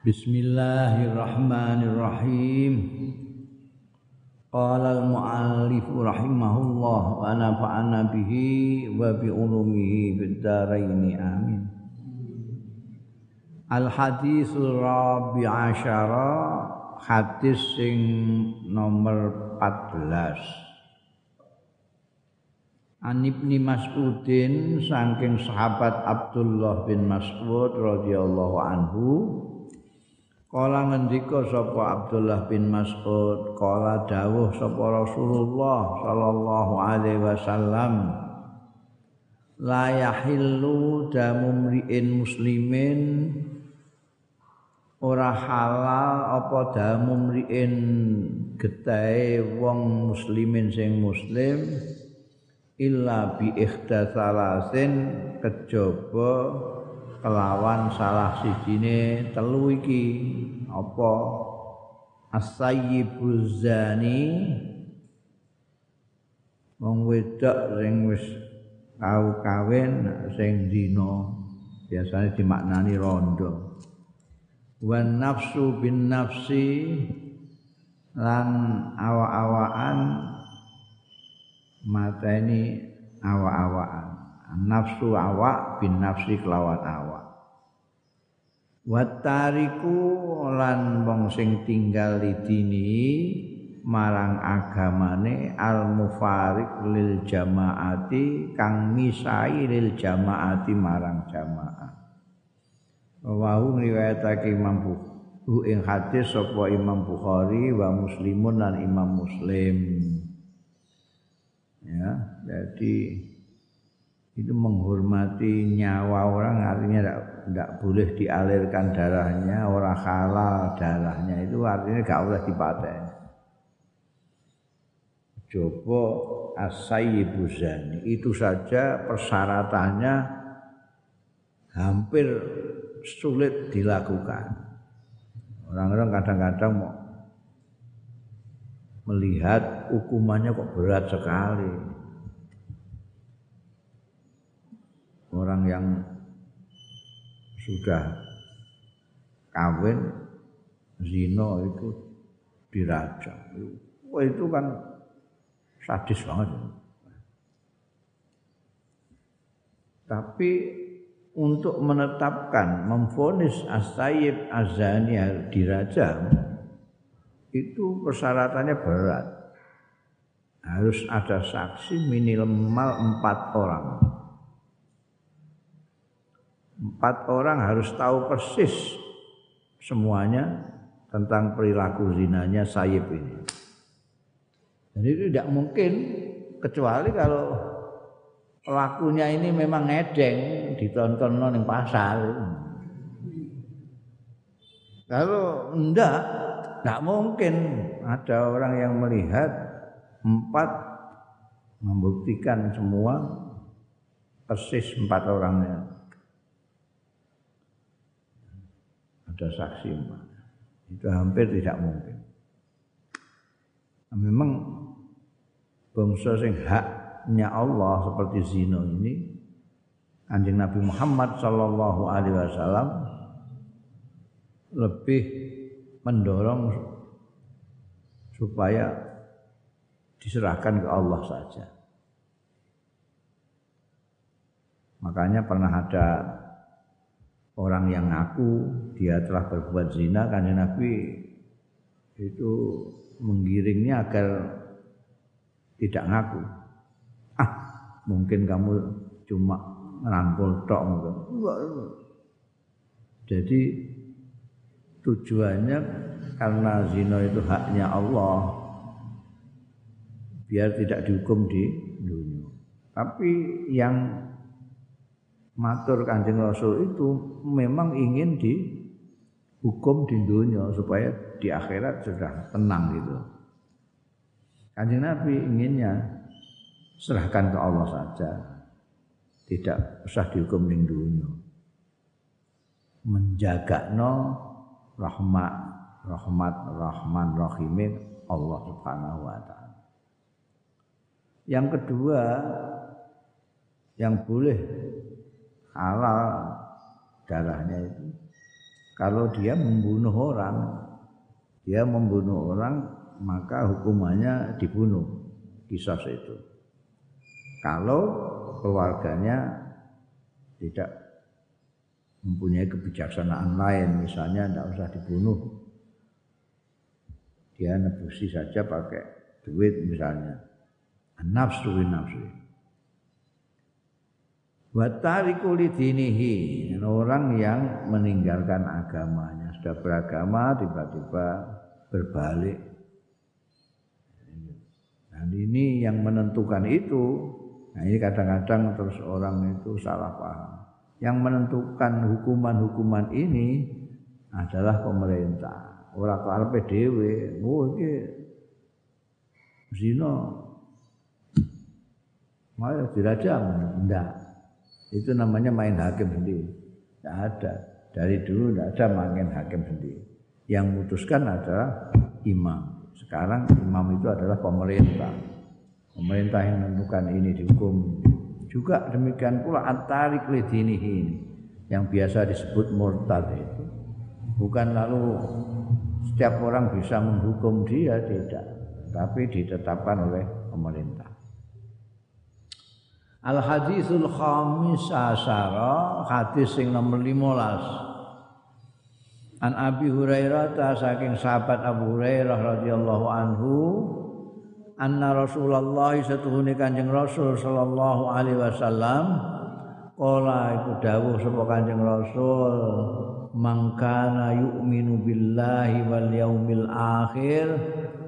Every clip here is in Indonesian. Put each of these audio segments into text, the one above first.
Bismillahirrahmanirrahim. Qala al-mu'allif rahimahullah wa nafa'ana bihi wa bi ulumihi fid dharain amin. Al hadisul rabi asyara hadis sing nomor 14. An Ibni Mas'udin saking sahabat Abdullah bin Mas'ud radhiyallahu anhu Kala ngendika sapa Abdullah bin Mas'ud, kala dawuh sapa Rasulullah sallallahu alaihi wasallam la yahillu damu mri'in muslimin ora halal apa damu mri'in getahe wong muslimin sing muslim illa bi ikhtasalasin kejaba kelawan salah sijine telu iki. Apa? As-sayyibuz zani. Wong wedok sing wis kau kawin sing zina biasanya dimaknani rondo. Wan nafsu bin nafsi lan awa-awaan mateni awa-awaan nafsu awak bin nafsi kelawan awak. Watariku lan wong sing tinggal dini marang agamane al mufarik lil jamaati kang misai lil jamaati marang jamaah. Wa riwayatake Imam Bukhari ing hadis sapa Imam Bukhari wa Muslimun lan Imam Muslim. Ya jadi itu menghormati nyawa orang artinya tidak boleh dialirkan darahnya orang halal darahnya. Itu artinya gak boleh dipaten coba asayyibu zani itu saja persyaratannya hampir sulit dilakukan. Orang-orang kadang-kadang mau melihat hukumannya kok berat sekali orang yang sudah kawin zina itu dirajam. Wah itu kan sadis banget. Tapi untuk menetapkan memfonis as-sayyib azani dirajam itu persyaratannya berat. Harus ada saksi minimal empat orang empat orang harus tahu persis semuanya tentang perilaku zinanya Sayyid ini. Jadi itu tidak mungkin kecuali kalau pelakunya ini memang ngedeng ditonton di pasar. Kalau enggak, enggak mungkin ada orang yang melihat empat membuktikan semua persis empat orangnya. Ada saksi itu hampir tidak mungkin memang bangsa sing haknya Allah seperti zina ini anjing Nabi Muhammad Shallallahu Alaihi Wasallam lebih mendorong supaya diserahkan ke Allah saja. Makanya pernah ada orang yang ngaku dia telah berbuat zina kan Nabi itu menggiringnya agar tidak ngaku. Ah, mungkin kamu cuma ngerangkul tok Jadi tujuannya karena zina itu haknya Allah biar tidak dihukum di dunia. Tapi yang matur Kanjeng Rasul itu memang ingin dihukum di dunia supaya di akhirat sudah tenang gitu. Kanjeng Nabi inginnya serahkan ke Allah saja. Tidak usah dihukum di dunia. Menjaga no rahmat rahmat rahman rahimin Allah Subhanahu wa taala. Yang kedua yang boleh halal darahnya itu. Kalau dia membunuh orang dia membunuh orang maka hukumannya dibunuh. Kisos itu. Kalau keluarganya tidak mempunyai kebijaksanaan lain misalnya tidak usah dibunuh dia nebusi saja pakai duit misalnya. Nafsu nafsu Watariku lidinihi orang yang meninggalkan agamanya sudah beragama tiba-tiba berbalik. Dan ini yang menentukan itu. Nah ini kadang-kadang terus orang itu salah paham. Yang menentukan hukuman-hukuman ini adalah pemerintah. Orang karepe dhewe, oh iki zina. Mau dirajam? Enggak. Itu namanya main hakim sendiri. Tidak ada. Dari dulu tidak ada main hakim sendiri. Yang memutuskan adalah imam. Sekarang imam itu adalah pemerintah. Pemerintah yang menentukan ini dihukum. Juga demikian pula antarik lidinihi ini. Yang biasa disebut murtad itu. Bukan lalu setiap orang bisa menghukum dia, tidak. Tapi ditetapkan oleh pemerintah. Al hadisul khamis asyara hadis sing nomor 15 An Abi Hurairah ta saking sahabat Abu Hurairah radhiyallahu anhu anna Rasulullah satuhune Kanjeng Rasul sallallahu alaihi wasallam kala iku dawuh sapa Kanjeng Rasul mangkana yu'minu billahi wal yaumil akhir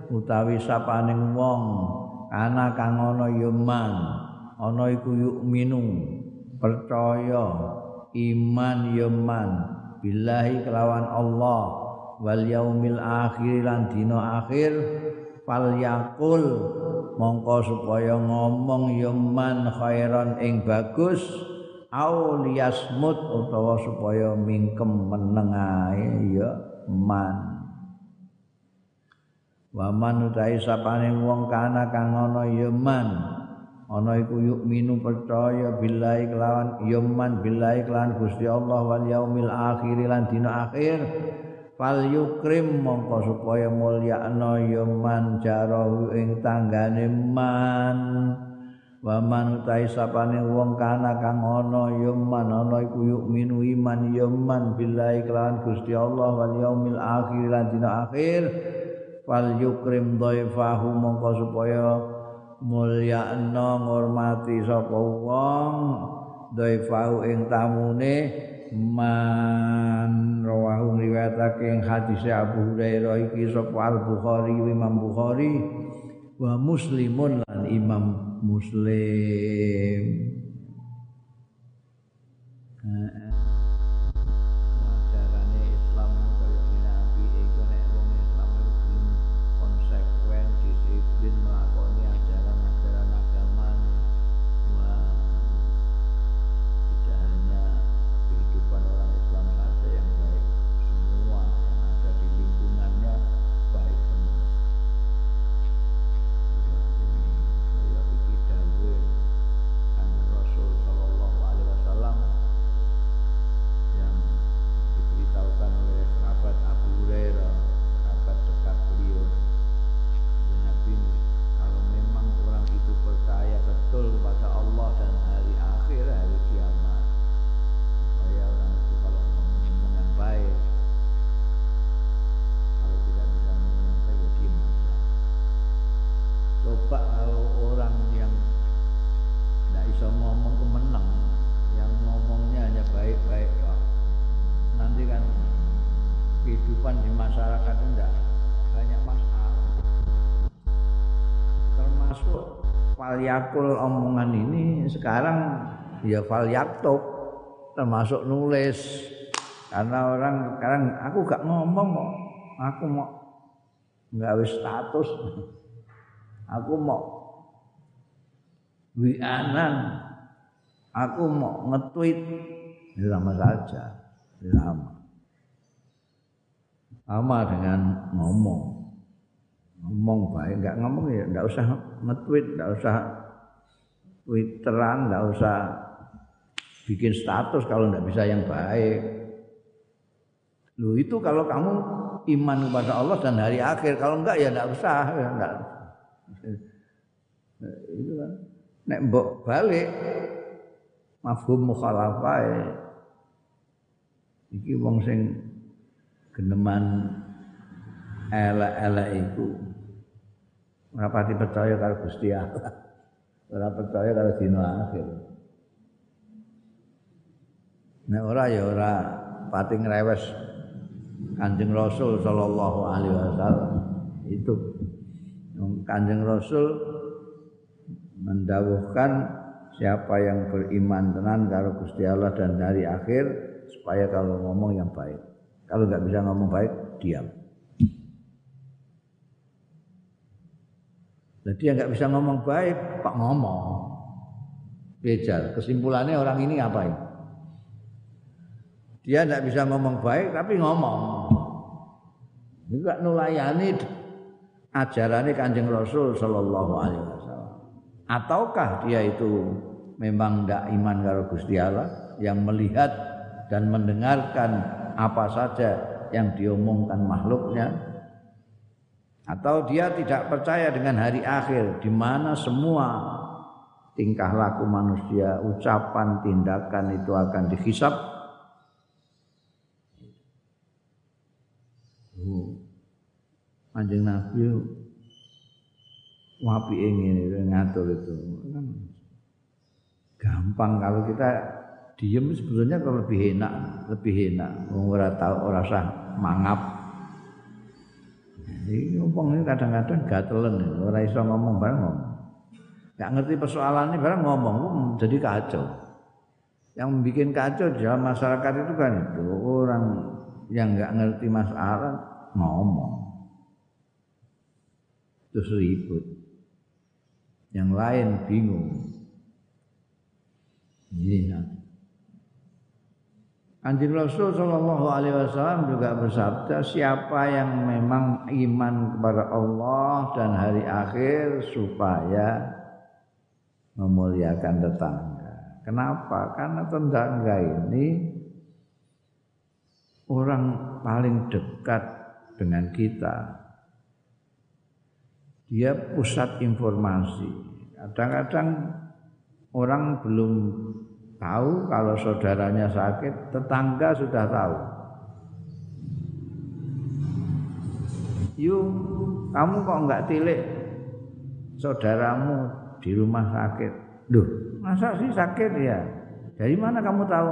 utawi sapaning wong ana kang ana yuman ana iku yukminu percaya iman yaman billahi kelawan Allah wal yaumil akhir lan dina akhir fal yakul mongko supaya ngomong yaman khairan ing bagus au liyasmut utawa supaya mingkem meneng ae ya man. Wa man utahe sapane wong kana kang ana yaman ana iku minu percaya billahi kelawan yaman billahi kelawan Gusti Allah wal yaumil akhir lan dina akhir. Fal yukrim mongko supaya mulyakno yaman jarahu ing tanggane man. Wa man utai sapane wong kana kang ana yaman ana iku minu iman yaman billahi kelawan Gusti Allah wal yaumil akhir lan dina akhir. Fal yukrim dhaifahu mongko supaya mulyakno ngurmati sapa wong dhaifau ing tamune man rawahu riwayatake ing hadis Abu Hurairah iki sapa Al Bukhari Imam Bukhari wa Muslimun lan Imam Muslim yakul omongan ini sekarang ya fal yaktub termasuk nulis. Karena orang sekarang aku gak ngomong kok. Aku mau nggak wis status. Aku mau wianan. Aku mau nge-tweet. Lama saja lama. Sama dengan ngomong. Ngomong baik nggak ngomong ya nggak usah nge-tweet nggak usah twitteran nggak usah bikin status kalau nggak bisa yang baik Loh itu kalau kamu iman kepada Allah dan hari akhir, kalau enggak ya enggak usah, ya enggak. Itu kan. Nek mbok balik mafhum mukhalafah iki wong sing geneman elek-elek iku ora pati percaya karo Gusti Allah. Ora percaya karo dina akhir. Nek ora ya ora pati ngrewes Kanjeng Rasul sallallahu alaihi wasallam. Itu Kanjeng Rasul mendawuhkan siapa yang beriman tenan karo Gusti Allah dan hari akhir supaya kalau ngomong yang baik. Kalau nggak bisa ngomong baik, diam. Jadi dia nggak bisa ngomong baik, pak ngomong. Bejal. Kesimpulannya orang ini ngapain? Dia tidak bisa ngomong baik, tapi ngomong. Juga nulayani ajarannya kanjeng Rasul Shallallahu Alaihi Wasallam. Ataukah dia itu memang tidak iman karo Gusti Allah yang melihat dan mendengarkan apa saja yang diomongkan makhluknya atau dia tidak percaya dengan hari akhir di mana semua tingkah laku manusia, ucapan, tindakan itu akan dihisap. Oh. Anjing Nabi wapi ingin ngatur itu kan gampang kalau kita diem sebetulnya kalau lebih enak lebih enak orang tahu orang sah mangap Iki ngomong ini kadang-kadang gatelen, ora iso ngomong bareng ngomong. Gak ngerti persoalan ini bareng ngomong, jadi kacau. Yang membuat kacau di dalam masyarakat itu kan itu orang yang nggak ngerti masalah ngomong. Terus ribut. Yang lain bingung. Ini Anjing Rasul Shallallahu Alaihi Wasallam juga bersabda, siapa yang memang iman kepada Allah dan hari akhir supaya memuliakan tetangga. Kenapa? Karena tetangga ini orang paling dekat dengan kita. Dia pusat informasi. Kadang-kadang orang belum tahu kalau saudaranya sakit, tetangga sudah tahu. Yuk, kamu kok enggak tilik saudaramu di rumah sakit? Duh, masa sih sakit ya? Dari mana kamu tahu?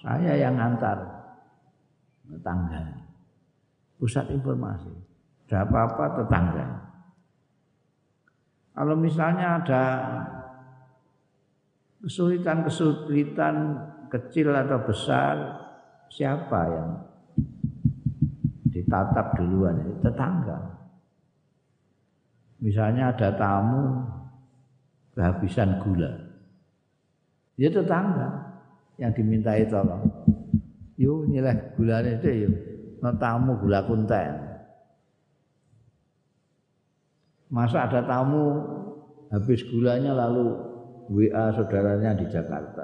Saya yang antar tetangga. Pusat informasi. Ada apa-apa tetangga. Kalau misalnya ada kesulitan-kesulitan kecil atau besar siapa yang ditatap duluan itu tetangga. Misalnya ada tamu kehabisan gula. Ya tetangga yang dimintai tolong. Yuk nilai gulanya itu yuk. No tamu gula kunten. Masa ada tamu habis gulanya lalu WA saudaranya di Jakarta.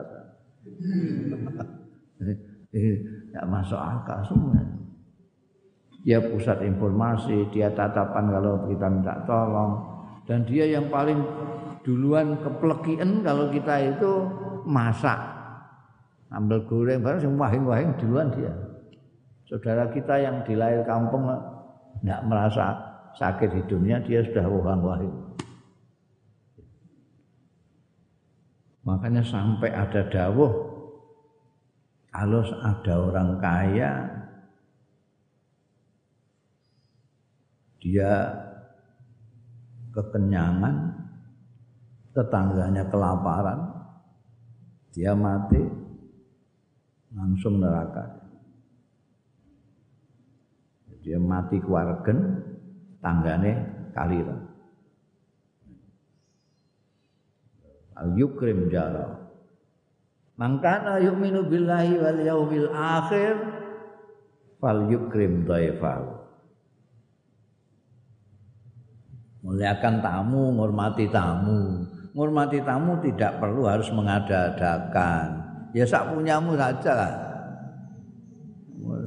Tidak masuk akal semua. Dia pusat informasi, dia tatapan kalau kita minta tolong. Dan dia yang paling duluan keplekian kalau kita itu masak. Ambil goreng baru semua wahing-wahing duluan dia. Saudara kita yang di lahir kampung tidak merasa sakit hidupnya, dia sudah wahang-wahing. Makanya sampai ada dawuh kalau ada orang kaya. Dia kekenyangan tetangganya kelaparan dia mati langsung neraka. Dia mati keluarga tanggane kaliran al yukrim jara mangkana yu'minu billahi wal yaumil akhir fal yukrim dhaifahu muliakan tamu menghormati tamu. Menghormati tamu tidak perlu harus mengada-adakan. Ya sak punyamu saja lah.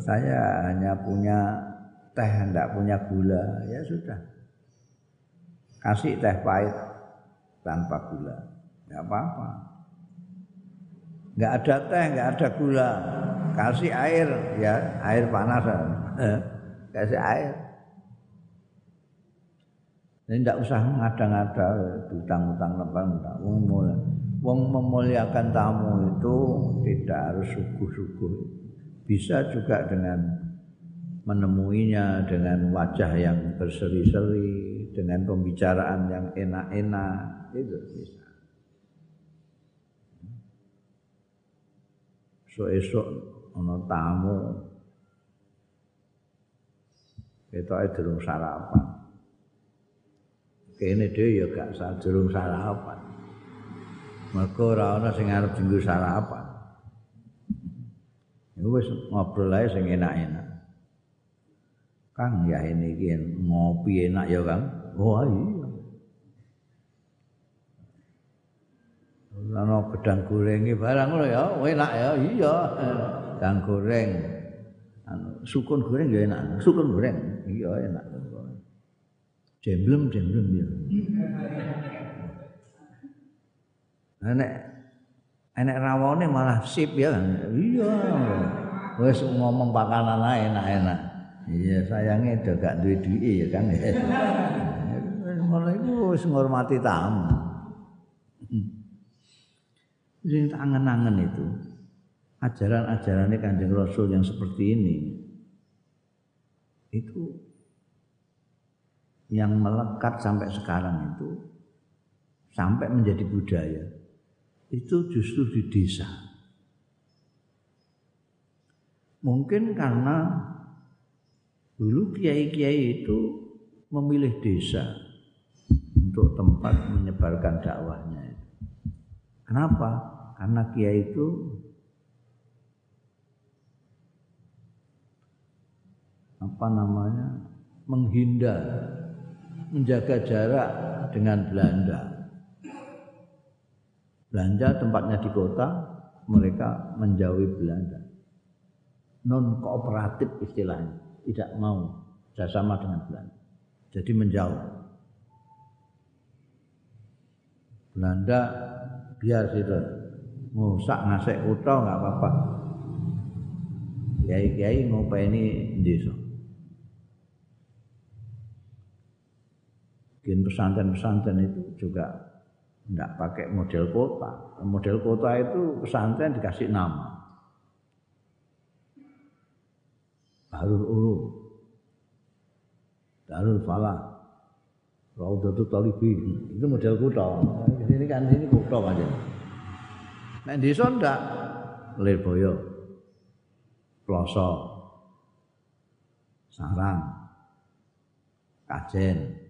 Saya hanya punya teh tidak punya gula. Ya sudah. Kasih teh pahit tanpa gula nggak apa-apa. Nggak ada teh nggak ada gula. Kasih air ya air panas. Kasih air. Ini tidak usah ngada-ngada utang-utang lebar wong wong memuliakan tamu itu tidak harus suguh-suguh. Bisa juga dengan menemuinya dengan wajah yang berseri-seri dengan pembicaraan yang enak-enak itu bisa so esok ana tamu. Ketoke durung sarapan. Kene dhewe ya gak sadurung sarapan. Mergo ora ana sing arep dienggo sarapan. Ya wis ngobrol ae sing enak-enak. Kang ya ini ngopi enak ya Kang. Oh iya. Ana gedang goreng barang lho ya, enak ya. Iya. Gedang goreng. Anu sukun goreng ya enak. Sukun goreng. Iya enak. Jemblem jemblem ya. Nek enek rawone malah sip ya iya wis ngomong pakanan enak-enak iya sayange do gak duwe duwe ya kan ngono iku wis ngormati tamu sing angen-angen itu ajaran-ajarannya Kanjeng Rasul yang seperti ini itu yang melekat sampai sekarang itu sampai menjadi budaya itu justru di desa. Mungkin karena dulu kiai-kiai itu memilih desa untuk tempat menyebarkan dakwahnya. Kenapa? Karena kiai itu apa namanya menghindar, menjaga jarak dengan Belanda. Belanja tempatnya di kota, mereka menjauhi Belanda. Non kooperatif istilahnya, tidak mau bersama dengan Belanda. Jadi menjauh. Belanda biar situ ngusak ngasek kota nggak apa-apa. Kiai-kiai ini desa. Bikin pesantren-pesantren itu juga Enggak pakai model kota. Model kota itu pesantren dikasih nama. Darul Ulu. Darul Falah. Raudatul Talibin. Itu model kota. Di sini kan sini kota aja. Di sana enggak. Lirboyo. Ploso. Sarang. Kajen.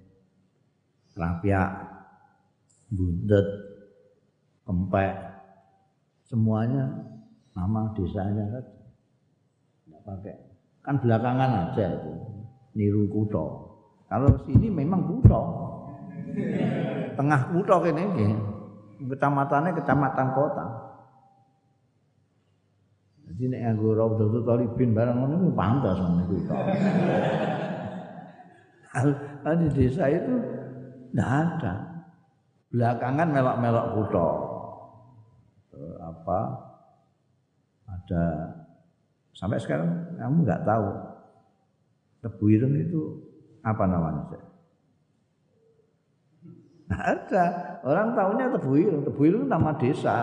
Rapiak bundet, kempek, semuanya nama desanya kan tidak pakai. Kan belakangan aja itu, niru kuto. Kalau sini memang kuto, tengah kuto ini, kecamatannya kecamatan kota. Jadi nek nganggo Raudhatul Talibin barang ngono pantas ngono. Kalau di desa itu tidak ada. Belakangan melok-melok kutho apa? Ada. Sampai sekarang kamu nggak tahu. Tebu ireng itu apa namanya Nah, ada. Orang tahunya tebu ireng. Tebu ireng nama desa.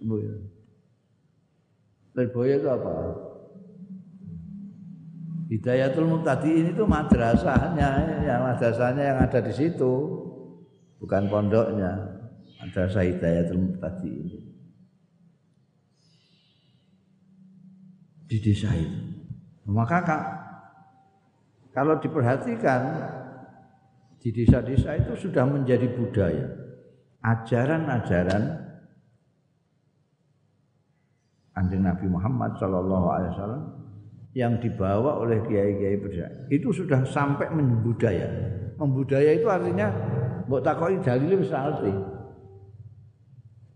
Tebu ireng Lirboyo itu apa? Hidayatul Muqtadiin itu madrasahnya, yang madrasahnya yang ada di situ, bukan pondoknya. Madrasah Hidayatul Muqtadiin. Di desa itu. Maka kak, kalau diperhatikan di desa-desa itu sudah menjadi budaya. Ajaran-ajaran Anjing Nabi Muhammad Shallallahu Alaihi Wasallam yang dibawa oleh kiai-kiai berdaya itu sudah sampai membudaya. Membudaya itu artinya mbok takoki dalile wis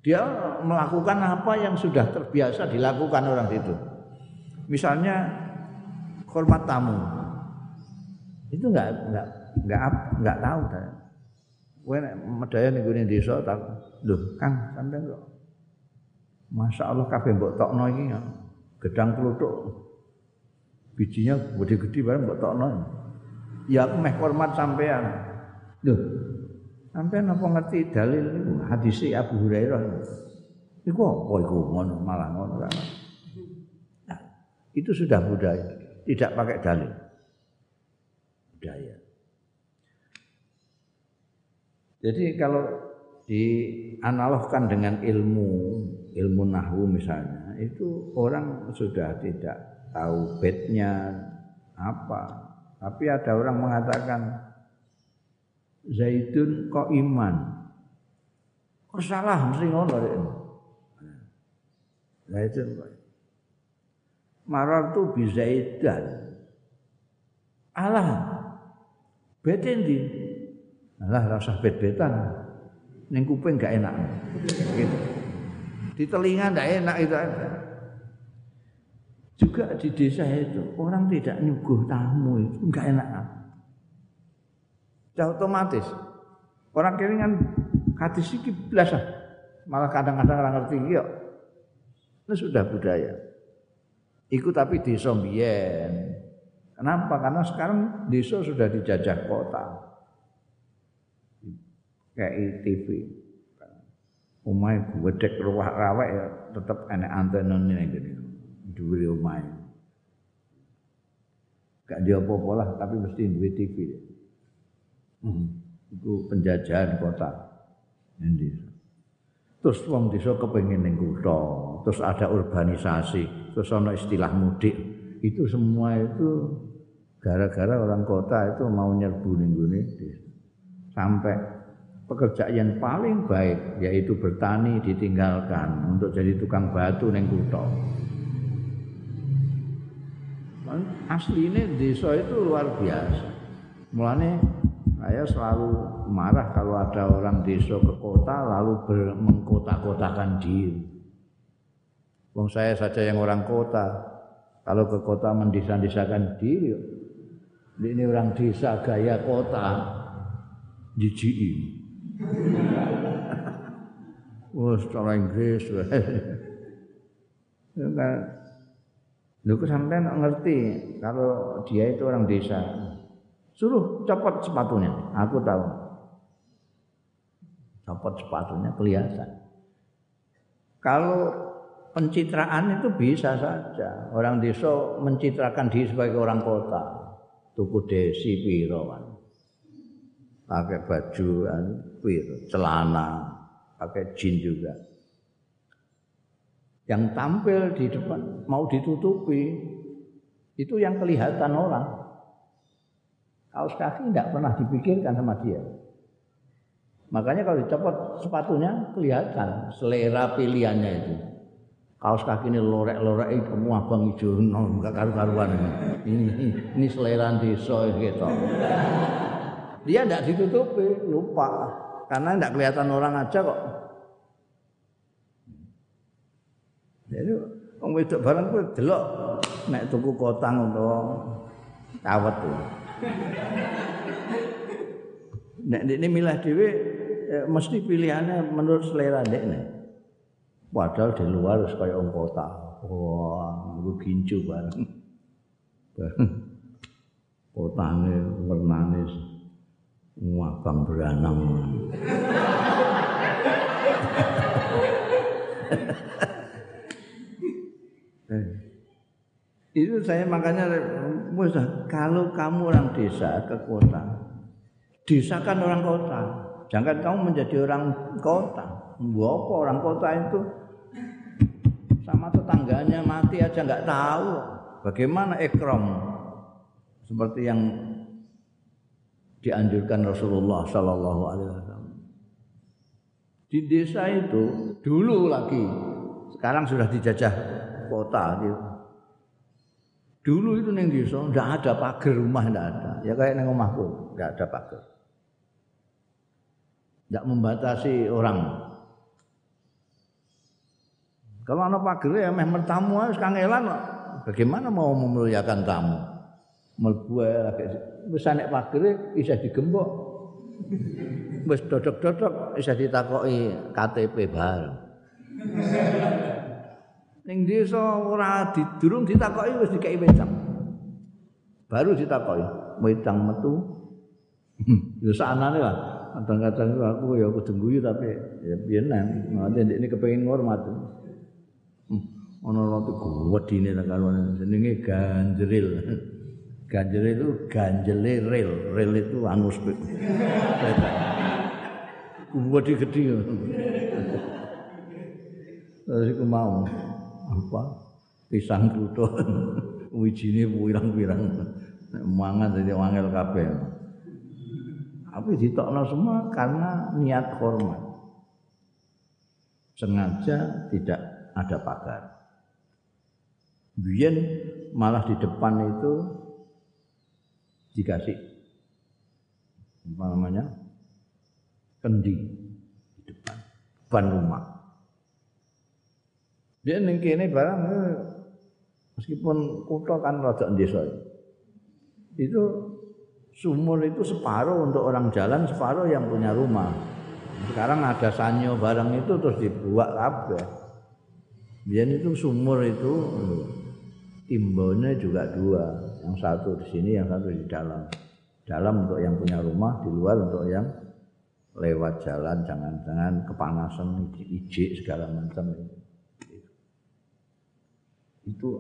Dia melakukan apa yang sudah terbiasa dilakukan orang itu. Misalnya hormat tamu. Itu enggak enggak enggak enggak tahu saya. Kowe nek medaya ning desa tak lho Kang sampean kok Masya Allah kabeh mbok tokno iki ya. Gedang kluthuk. Bijinya gede-gede bareng mbok tokno. Ya meh hormat sampean. Loh, sampean apa ngerti dalil hadis Abu Hurairah? Iku apa iku ngono malah ngono kan. Nah, itu sudah budaya, tidak pakai dalil. Budaya. Jadi kalau dianalogkan dengan ilmu ilmu nahwu misalnya itu orang sudah tidak tahu bednya apa. Tapi ada orang mengatakan Zaidun kok iman? Kok salah? Mesti ngono Zaidun kok. Marar tuh bisa Zaidan. Allah beten di Allah rasa bet-betan Neng kuping gak enak. Gitu. Di telinga gak enak itu. Juga di desa itu orang tidak nyuguh tamu itu enggak enak. Sudah otomatis. Orang kan hadis iki belas Malah kadang-kadang orang ngerti yo. Itu sudah budaya. Ikut tapi desa mbiyen. Kenapa? Karena sekarang desa sudah dijajah kota kayak TV. Umai gedek ruwah rawek ya tetep enek antena ning ngene. Dhuwure umai. Gak dia apa-apa lah tapi mesti duwe TV. Hmm. Itu penjajahan kota. Endi. Terus wong desa kepengin ning kutha, terus ada urbanisasi, terus ana istilah mudik. Itu semua itu gara-gara orang kota itu mau nyerbu ning Sampai pekerjaan yang paling baik yaitu bertani ditinggalkan untuk jadi tukang batu neng kutho. Asli ini desa itu luar biasa. Mulane saya selalu marah kalau ada orang desa ke kota lalu mengkota-kotakan diri. Wong saya saja yang orang kota, kalau ke kota mendesa-desakan diri, ini orang desa gaya kota, jijiki. Wes cara Inggris Ya kan. Lho sampean ngerti kalau dia itu orang desa. Suruh copot sepatunya. Aku tahu. Copot sepatunya kelihatan. Kalau pencitraan itu bisa saja. Orang desa mencitrakan diri sebagai orang kota. Tuku desi piro kan. Pakai baju celana, pakai jin juga. Yang tampil di depan mau ditutupi itu yang kelihatan orang. Kaos kaki tidak pernah dipikirkan sama dia. Makanya kalau dicopot sepatunya kelihatan selera pilihannya itu. Kaos kaki ini lorek-lorek itu abang hijau, enggak karu-karuan. Ini, ini, ini selera desa gitu. Dia tidak ditutupi, lupa. Karena tidak kelihatan orang aja kok. Jadi wong wedok barang kuwi delok nek tuku kotang utawa kawet tuh. Nek ini milah dhewe ya, mesti pilihannya menurut selera nih. Padahal di luar harus kayak orang kota. Wah, itu gincu. Bareng. Kotane warnane Wabang beranang. Itu saya makanya kalau kamu orang desa ke kota, desa kan orang kota. Jangan kamu menjadi orang kota. Apa orang kota itu sama tetangganya mati aja nggak tahu. Bagaimana ekrom seperti yang dianjurkan Rasulullah Sallallahu Alaihi Wasallam. Di desa itu dulu lagi, sekarang sudah dijajah kota. Gitu. Dulu itu neng desa tidak ada pagar rumah tidak ada, ya kayak neng rumahku tidak ada pagar, tidak membatasi orang. Kalau ada pagar ya meh mertamu harus kangelan Bagaimana mau memuliakan tamu? Mlebu lagi wis nek pagere bisa digembok. Wis dodok-dodok bisa ditakoki KTP bareng. Ning desa ora didurung ditakoki wis dikeki wedang. Baru ditakoki, wedang metu. Ya sanane lah. Kadang-kadang aku ya kudu guyu tapi ya biyen nang ini kepengin ngormat. ana roti gedine nang kalone jenenge ganjril. Ganjril itu ganjele rel, rel itu anu spek. Gede gede. Terus iku mau apa? Pisang kluthuk. Wijine pirang-pirang. Mangan dadi wangel kabeh. Tapi ditokno semua karena niat hormat. Sengaja tidak ada pagar. Biyen malah di depan itu dikasih apa namanya kendi di depan depan rumah. Dia ning kene barang eh, meskipun kutha kan rada desa. Itu sumur itu separuh untuk orang jalan, separuh yang punya rumah. Sekarang ada sanyo barang itu terus dibuat kabeh. Biar itu sumur itu timbonnya juga dua, yang satu di sini, yang satu di dalam. Dalam untuk yang punya rumah, di luar untuk yang lewat jalan, jangan-jangan kepanasan, ijik segala macam itu.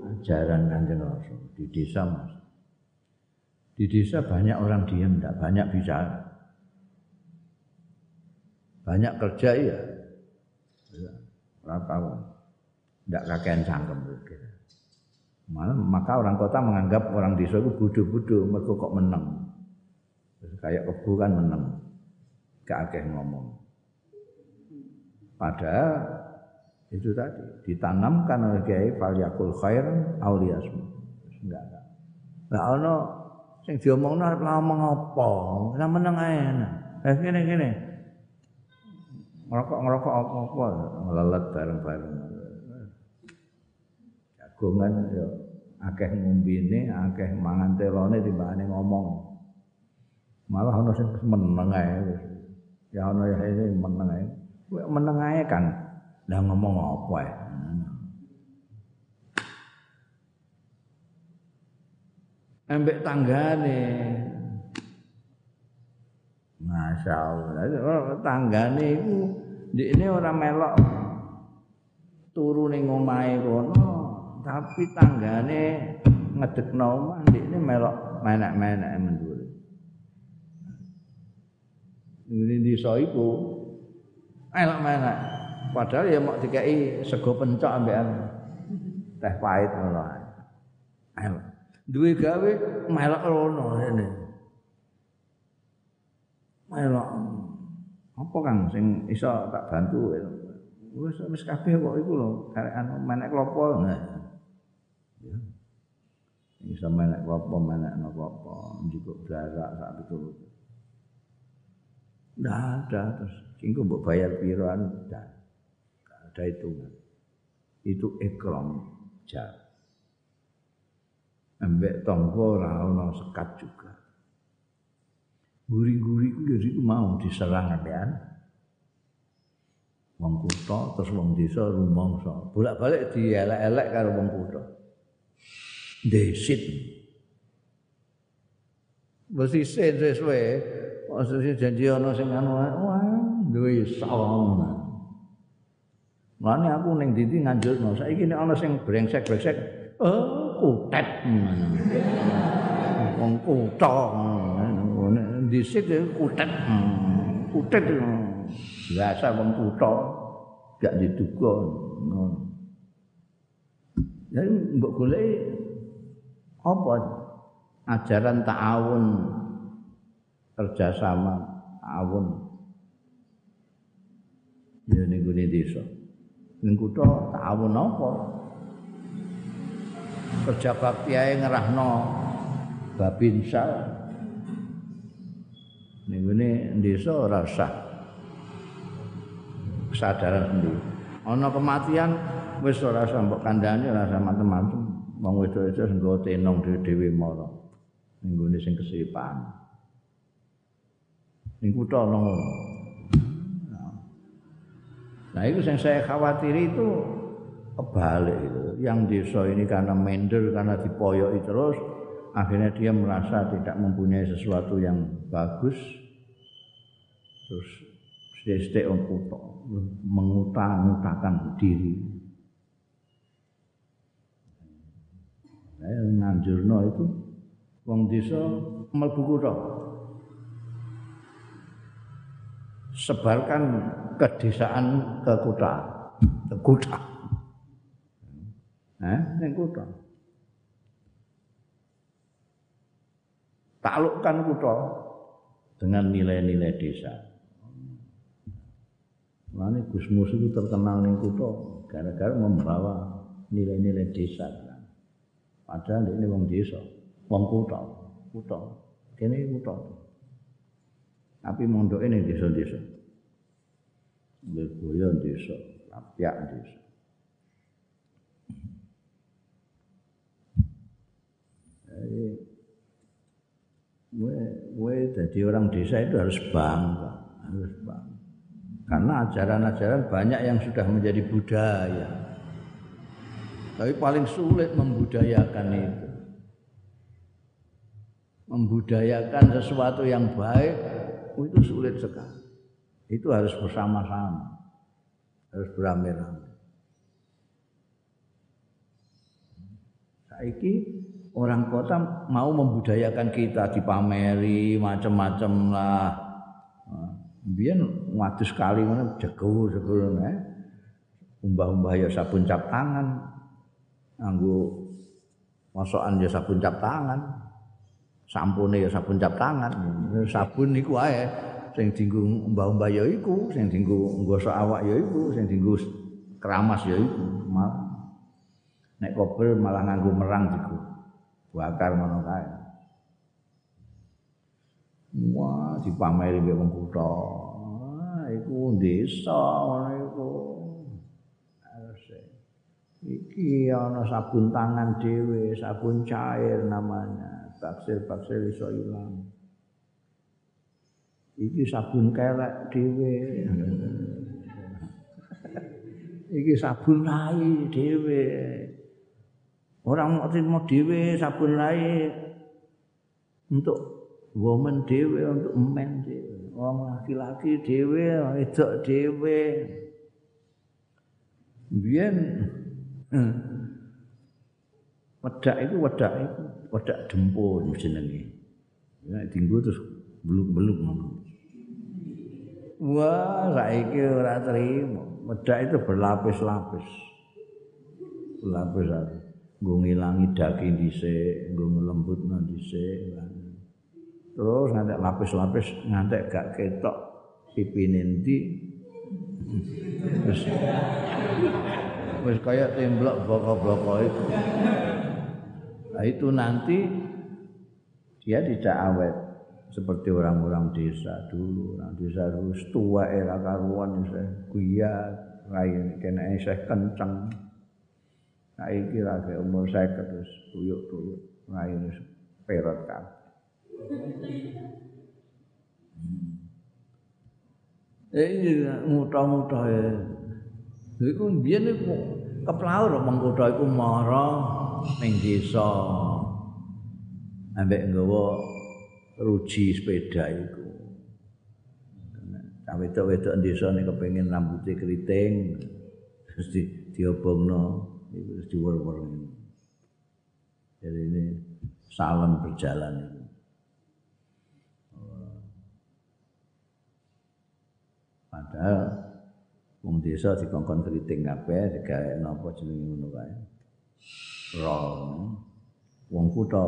Ajaran kanjeng Rasul di desa mas. Di desa banyak orang diam, tidak banyak bicara. Banyak kerja ya. Berapa? Tidak kakean cangkem. Gitu. Maka orang kota menganggap orang desa itu bodoh-bodoh, mereka kok menang. Kayak kebu kan menang. Gak akeh ngomong. Padahal itu tadi ditanamkan oleh Kiai Falyakul Khair Auliyasmu. Enggak enggak. Lah ono sing diomongno arep ngomong apa? Ora meneng ae. Eh ngene ngene. Ngerokok-ngerokok apa-apa lelet bareng-bareng. Jagongan ya akeh ngombene, akeh mangan telone timbangane ngomong. Malah ana sing meneng ae. Ya ana ya ini meneng ae. Kowe meneng ae kan. Lah ngomong apa ae. Ambek tanggane. Masya Allah. Tanggane iku ini orang melok turu ning kono tapi tanggane ngedekno omah ndekne melok menek-menek mendure. Ini desa iku elok menek. Padahal ya mau dikai sego pencok ambekan teh pahit ngono ae. Elok. Duwe gawe melok rono ngene. Melok. Apa Kang sing iso tak bantu? Wis wis kabeh kok iku lho, karekan menek klopo. Nah. Ya. Bisa menek apa menek apa njupuk blarak sak betul. Nggak ada terus kingko mbok bayar piroan ndak ada hitungan. Itu ikram jar. Ambek tonggo ora sekat juga. Guri-guri ku ya itu mau diserang ambekan. Wong kutha terus wong desa rumangsa. Bolak-balik dielek-elek karo wong kutha. Desit. Mesti sesuai. Maksudnya janji ana sing anu wah duwe sawang. Mane aku ning ndi nganjurno saiki nek ana sing brengsek-brengsek, oh kutet. Wong kutha. Disit kutet. Kutet biasa wong kutha gak diduga ngono. Jadi mbok golek apa? Ajaran ta'awun. Kerjasama ta'awun. Ya ning gone desa. Ning kutha ta'awun apa? Kerja bakti ae ngerahno babinsa ning gone desa ora usah kesadaran sendiri. Ana kematian wis ora usah mbok kandhani ora macam-macam wong wedok-wedok nggo tenong dhewe-dhewe mara. Ning gone sing kesipan. Ning kutha ngono. Nah itu yang saya khawatiri itu kebalik itu. Yang desa ini karena mender karena dipoyoki terus akhirnya dia merasa tidak mempunyai sesuatu yang bagus. Terus sedek untuk mengutang-utangkan diri. Saya nganjurno itu wong desa mlebu kutha. Sebarkan kedesaan ke kota, ke kota. Eh, ning kutha. Taklukkan kutha dengan nilai-nilai desa. Lalu Gus Mus itu terkenal ning kutha gara-gara membawa nilai-nilai desa. Padahal ini wong desa, wong kutha, kutha. Kene kutha. Tapi mondok ini desa-desa. Leboyo desa, Lapiak desa. Jadi, gue, gue jadi orang desa itu harus bangga, harus bangga. Karena ajaran-ajaran banyak yang sudah menjadi budaya. Tapi paling sulit membudayakan itu. Membudayakan sesuatu yang baik itu sulit sekali. Itu harus bersama-sama. Harus beramai-ramai. Saiki orang kota mau membudayakan kita dipameri macam-macam lah biyen wadus kali ngono jago eh umbah-umbah ya sabun cap tangan nganggo masokan ya sabun cap tangan. Sampune ya sabun cap tangan. Sabun niku wae sing dienggo umbah-umbah ya iku sing dienggo nggosok awak ya iku sing dienggo keramas ya iku. Nek kobel malah nganggo merang diku. Bakar ngono kae. Wah, dipameri mbek wong kutha. Ah, iku desa ngono iku. Iki ana sabun tangan dhewe, sabun cair namanya. Baksir-baksir iso ilang. Iki sabun kelek dhewe. Iki sabun rai dhewe. Orang mau dhewe sabun rai untuk woman dhewe untuk men dhewe wong laki-laki dhewe wedok dhewe biyen wedak itu wedak itu wedak dempun jenenge. Nek dinggo terus beluk-beluk ngono. Wah saiki ora trimo. Wedak itu berlapis-lapis. Berlapis-lapis nggo ngilangi daging dhisik nggo nglembutno dhisik terus ngantek lapis-lapis ngantek gak ketok pipine ndi wis wis kaya temblok boko-boko itu nah, itu nanti dia tidak awet seperti orang-orang desa dulu. Orang desa dulu tua era karuan saya kuyat rai kena saya kencang nah ini lagi umur saya terus tuyuk-tuyuk rai perot kan. Eh muta-muta e. Iku biyen iku keplaur mengkutha iku mara ning desa. Ambek nggawa ruji sepeda iku. Nah, wedok-wedok desa nek kepengin rambuté keriting terus di diobongno iku terus diwer-wer. Jadi ini salam berjalan. Padahal wong desa dikongkon kriting kabeh digawe napa jenenge ngono kae. Ron. Wong kutha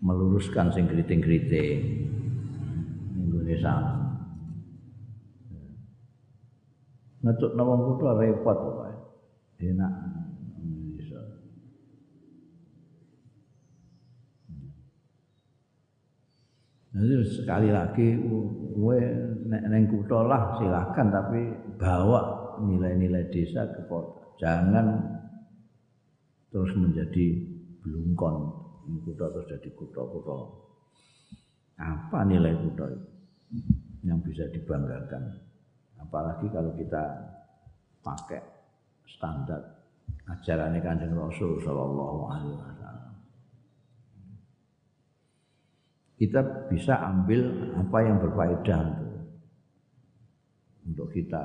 meluruskan sing kriting-kriting. Indonesia. Ngetuk wong kutha repot kok. Enak. Jadi sekali lagi gue neng kutha lah silakan tapi bawa nilai-nilai desa ke kota. Jangan terus menjadi belungkon kutha terus jadi kutha-kutha apa nilai kutha itu yang bisa dibanggakan? Apalagi kalau kita pakai standar ajaran kanjeng Rasul Shallallahu Alaihi Wasallam kita bisa ambil apa yang berfaedah untuk, untuk kita.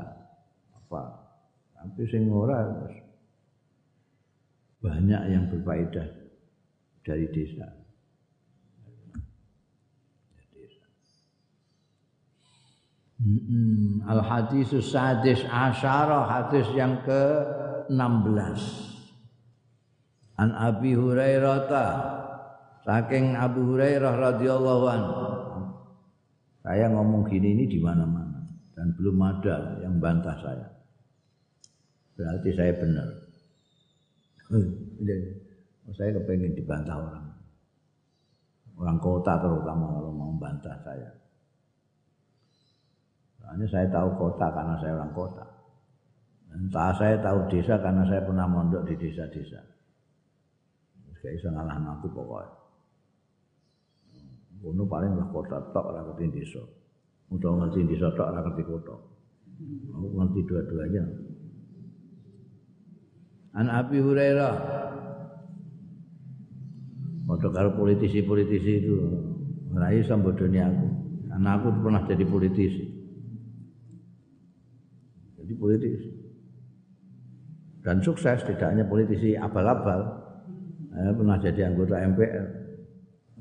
Apa? Tapi sing ora banyak yang berfaedah dari desa. Al hadis sadis asyara hadis yang ke 16 An Abi Hurairah saking Abu Hurairah radhiyallahu anhu saya ngomong gini ini di mana-mana dan belum ada yang bantah saya berarti saya benar saya kepengen dibantah orang orang kota terutama kalau mau membantah saya Soalnya saya tahu kota karena saya orang kota. Entah saya tahu desa karena saya pernah mondok di desa-desa. Saya bisa ngalah aku pokoknya. Kuno paling lah kota tok ora ngerti desa. Udah ngerti desa tok ora ngerti kota. Aku ngerti dua-duanya. An Abi Hurairah. Foto karo politisi-politisi itu. Rai sambodoni aku. Karena aku pernah jadi politisi. Jadi politisi. Dan sukses tidak hanya politisi abal-abal. Pernah jadi anggota MPR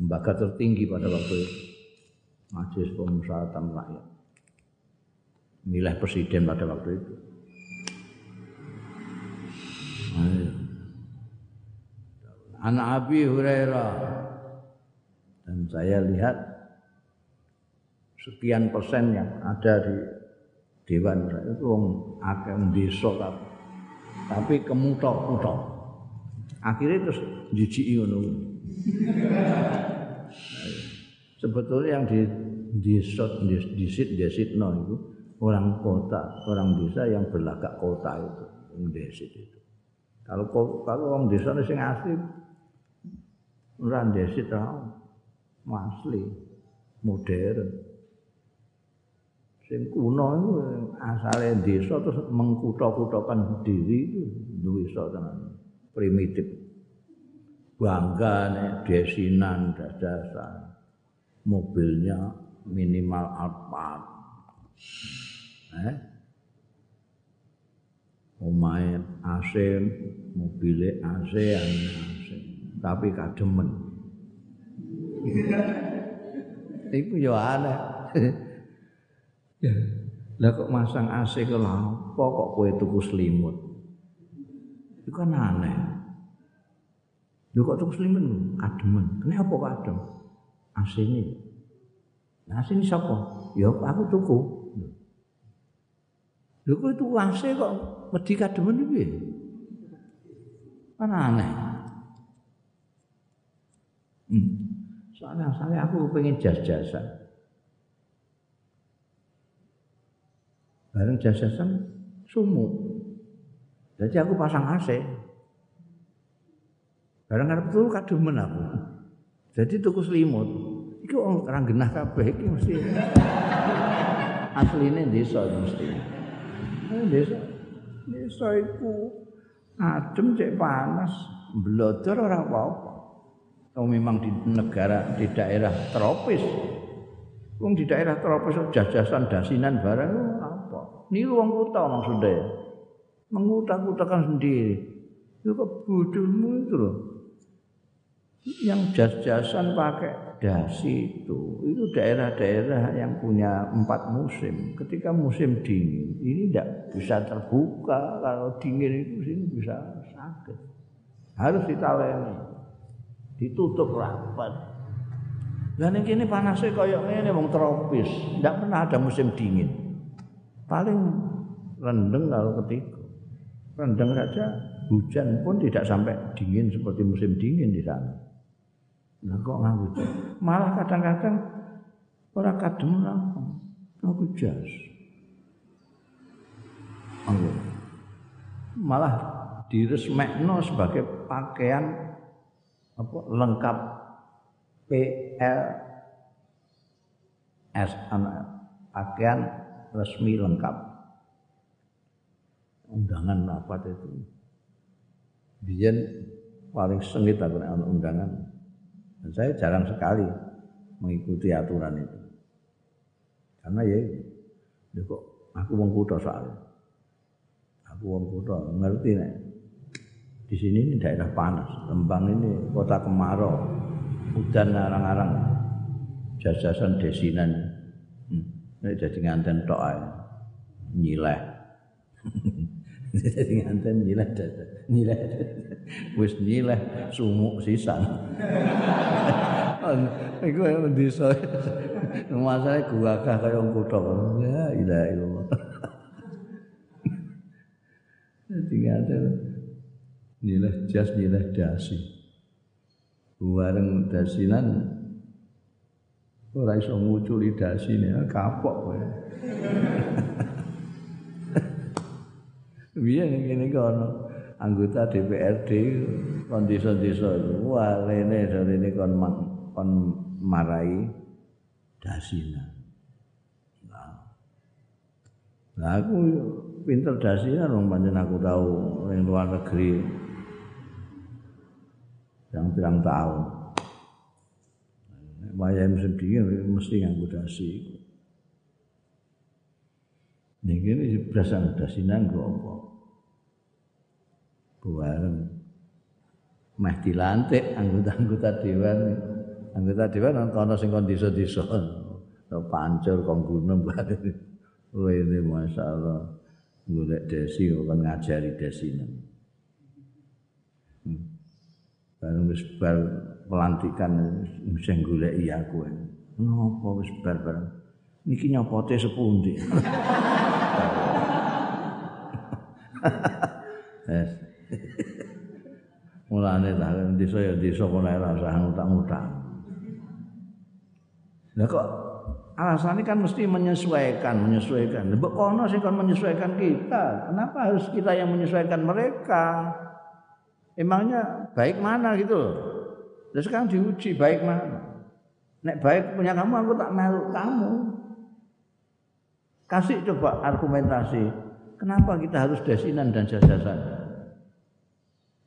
lembaga tertinggi pada waktu itu majelis pemusyawaratan rakyat milih presiden pada waktu itu anak Abi Hurairah dan saya lihat sekian persen yang ada di dewan itu wong akeh desa kabeh. Tapi kemutok-mutok. Akhirnya terus jijiki ngono. Sebetulnya yang di disot disit desitno itu orang kota, orang desa yang berlagak kota itu, desit itu. Kalau kalau orang desa sing asli ora desit asli modern sing kuno itu asale desa terus mengkutok-kutokan diri itu duwe tenan primitif bangga nek desinan dadasan mobilnya minimal Alphard eh omae AC mobile AC AC tapi kademen itu yo aneh Ya. Lah kok masang AC ke apa kok kowe tuku selimut? Itu kan aneh. Lho kok tuku selimut kademen. Kenapa kok adem? AC ini. Nah, AC ini siapa? Ya aku tuku. Lho kok itu AC kok wedi kademen iki? Kan aneh. Hmm. Soalnya saya aku pengen jas-jasan. bareng jasasan sumu. Jadi aku pasang AC. Bareng arep turu kademen aku. Jadi tuku selimut. Iku orang genah kabeh iki mesti. Asline desa mesti. Desa. Desa iku adem cek panas, blodor ora apa-apa. Kalau memang di negara di daerah tropis, Wong di daerah tropis jajasan dasinan barang niru wong kota maksudnya mengutak-utakan sendiri itu kebodohmu itu loh yang jas-jasan pakai dasi itu itu daerah-daerah yang punya empat musim. Ketika musim dingin ini tidak bisa terbuka. Kalau dingin itu sini bisa sakit. Harus ditaleni. Ditutup rapat. Dan ini panasnya kayak ini wong tropis. Tidak pernah ada musim dingin. Paling rendeng kalau ketika. Rendeng saja hujan pun tidak sampai dingin seperti musim dingin di sana. Nah kok nggak hujan? Malah kadang-kadang orang kadem langsung aku jas. Allah. Malah diresmekno sebagai pakaian apa lengkap PL S pakaian resmi lengkap undangan rapat itu biyen paling sengit aku undangan dan saya jarang sekali mengikuti aturan itu. Karena ya, ya kok aku wong kutho soalnya. Aku wong kutho ngerti nek. Di sini ini daerah panas. Lembang ini kota kemarau. Hujan ngarang-ngarang jajasan desinan. Hmm. ini jadi nganten tok ae. Nyileh jadi nganten nyileh nyileh wis nyileh sumuk sisan. Iku yang desa masalah gua kah kaya kutho ya ilaha illallah. Jadi nganten. Nyileh jas nyileh dasi. Bareng dasinan ora iso nguculi dasine kapok kowe Biar ngene iki ana anggota DPRD kon desa-desa wah rene rene kon kon marai dasinan Nah, aku pinter dasinan wong pancen aku tahu ning luar negeri yang pirang tahun. Wayang sedih mesti nganggo dasi. Niki ini berasal dasinan kok apa? Bareng meh dilantik anggota-anggota dewan. Anggota dewan kono sing kon desa-desa. Pancur kong gunung bareng. Oh ini Masya Allah. Ngulek desi, kan ngajari desinan. Hmm. bareng wis bar pelantikan sing golek iya kowe ngopo wis bar bareng niki nyopote sepundi mulane ta desa ya desa ora usah ngutang-ngutang lah kok alasannya kan mesti menyesuaikan menyesuaikan mbok kono sing kon menyesuaikan kita kenapa harus kita yang menyesuaikan mereka Emangnya baik mana gitu loh. Sekarang diuji baik mana. Nek baik punya kamu aku tak meluk kamu. Kasih coba argumentasi. Kenapa kita harus desinan dan jajasan?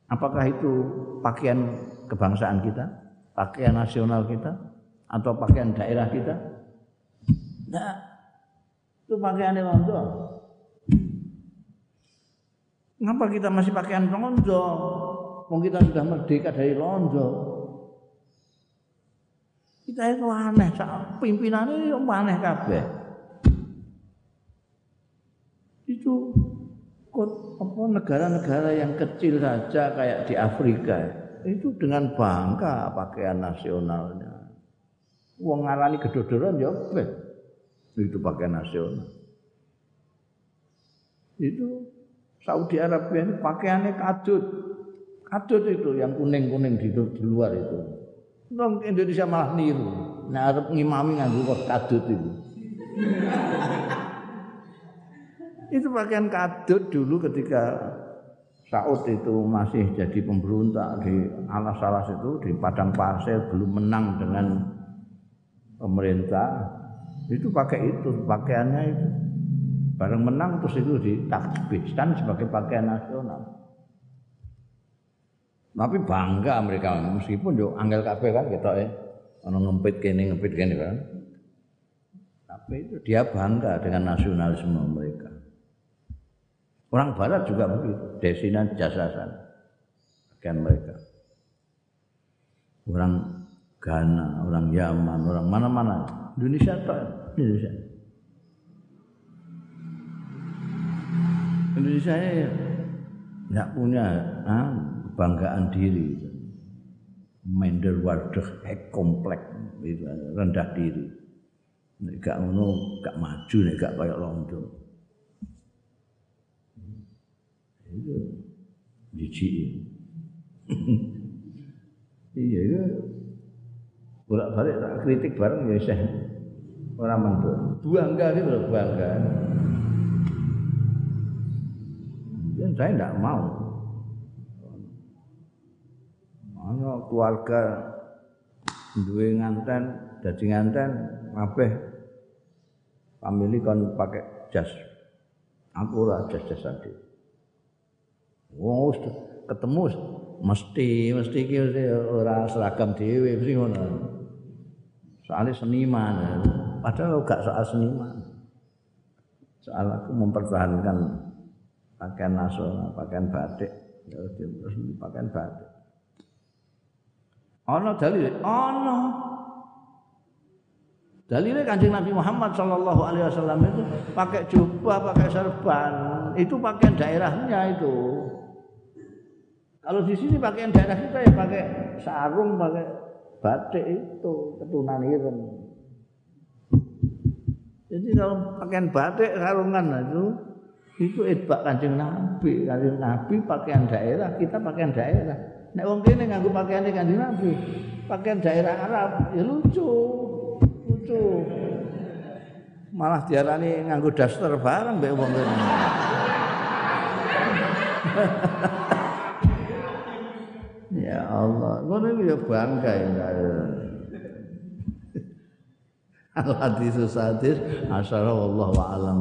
Apakah itu pakaian kebangsaan kita? Pakaian nasional kita? Atau pakaian daerah kita? Nah, itu pakaian londo. Kenapa kita masih pakaian londo? Wong kita sudah merdeka dari londo. Kita itu aneh, pimpinan ini aneh kabeh. Itu negara-negara yang kecil saja kayak di Afrika itu dengan bangga pakaian nasionalnya. Wong ngarani gedodoran ya itu pakaian nasional. Itu Saudi Arabia ini pakaiannya kadut. Kadut itu yang kuning-kuning di, di luar itu. Nong Indonesia malah niru. Nah, Arab ngimami nganggo kadut itu. Itu pakaian kadut dulu ketika Saud itu masih jadi pemberontak di alas-alas itu di padang pasir belum menang dengan pemerintah itu pakai itu pakaiannya itu bareng menang terus itu ditakbiskan sebagai pakaian nasional tapi bangga mereka meskipun yo angel kabeh kan ketok ya. Ono ngempit kene ngempit kene kan. Tapi itu dia bangga dengan nasionalisme mereka. Orang barat juga begitu, desinan jasasan bagian mereka. Orang Ghana, orang Yaman, orang mana-mana. Indonesia tak Indonesia. Indonesia ya nggak punya ah, kebanggaan diri. Minder wadah hek komplek. Rendah diri. Nek gak ngono maju nek gak kaya londo itu jijik iya itu bolak balik tak kritik bareng ya saya orang mantul bangga itu bangga. Dan saya tidak mau. Ana keluarga duwe nganten dadi nganten kabeh family kon pakai jas. Aku ora jas-jas ade wong ketemu mesti mesti iki ora seragam dhewe mesti ngono. Soalnya seniman. Padahal gak soal seniman. Soal aku mempertahankan pakaian nasional pakaian batik. Terus pakaian batik. Ana dalil ana Dalilnya kanjeng Nabi Muhammad Shallallahu Alaihi Wasallam itu pakai jubah, pakai serban, itu pakaian daerahnya itu. Kalau di sini pakaian daerah kita ya pakai sarung, pakai batik itu ketunan ireng. Jadi kalau pakaian batik sarungan itu itu itbak kanjeng Nabi, kanjeng Nabi pakaian daerah, kita pakaian daerah. Nek wong kene nganggo pakaian kanjeng Nabi, pakaian daerah Arab, ya lucu lucu. Malah diarani nganggo daster bareng mbek wong kene. ya Allah, ngono iki ya bangga ya. Al hadis hadis asyara wallahu a'lam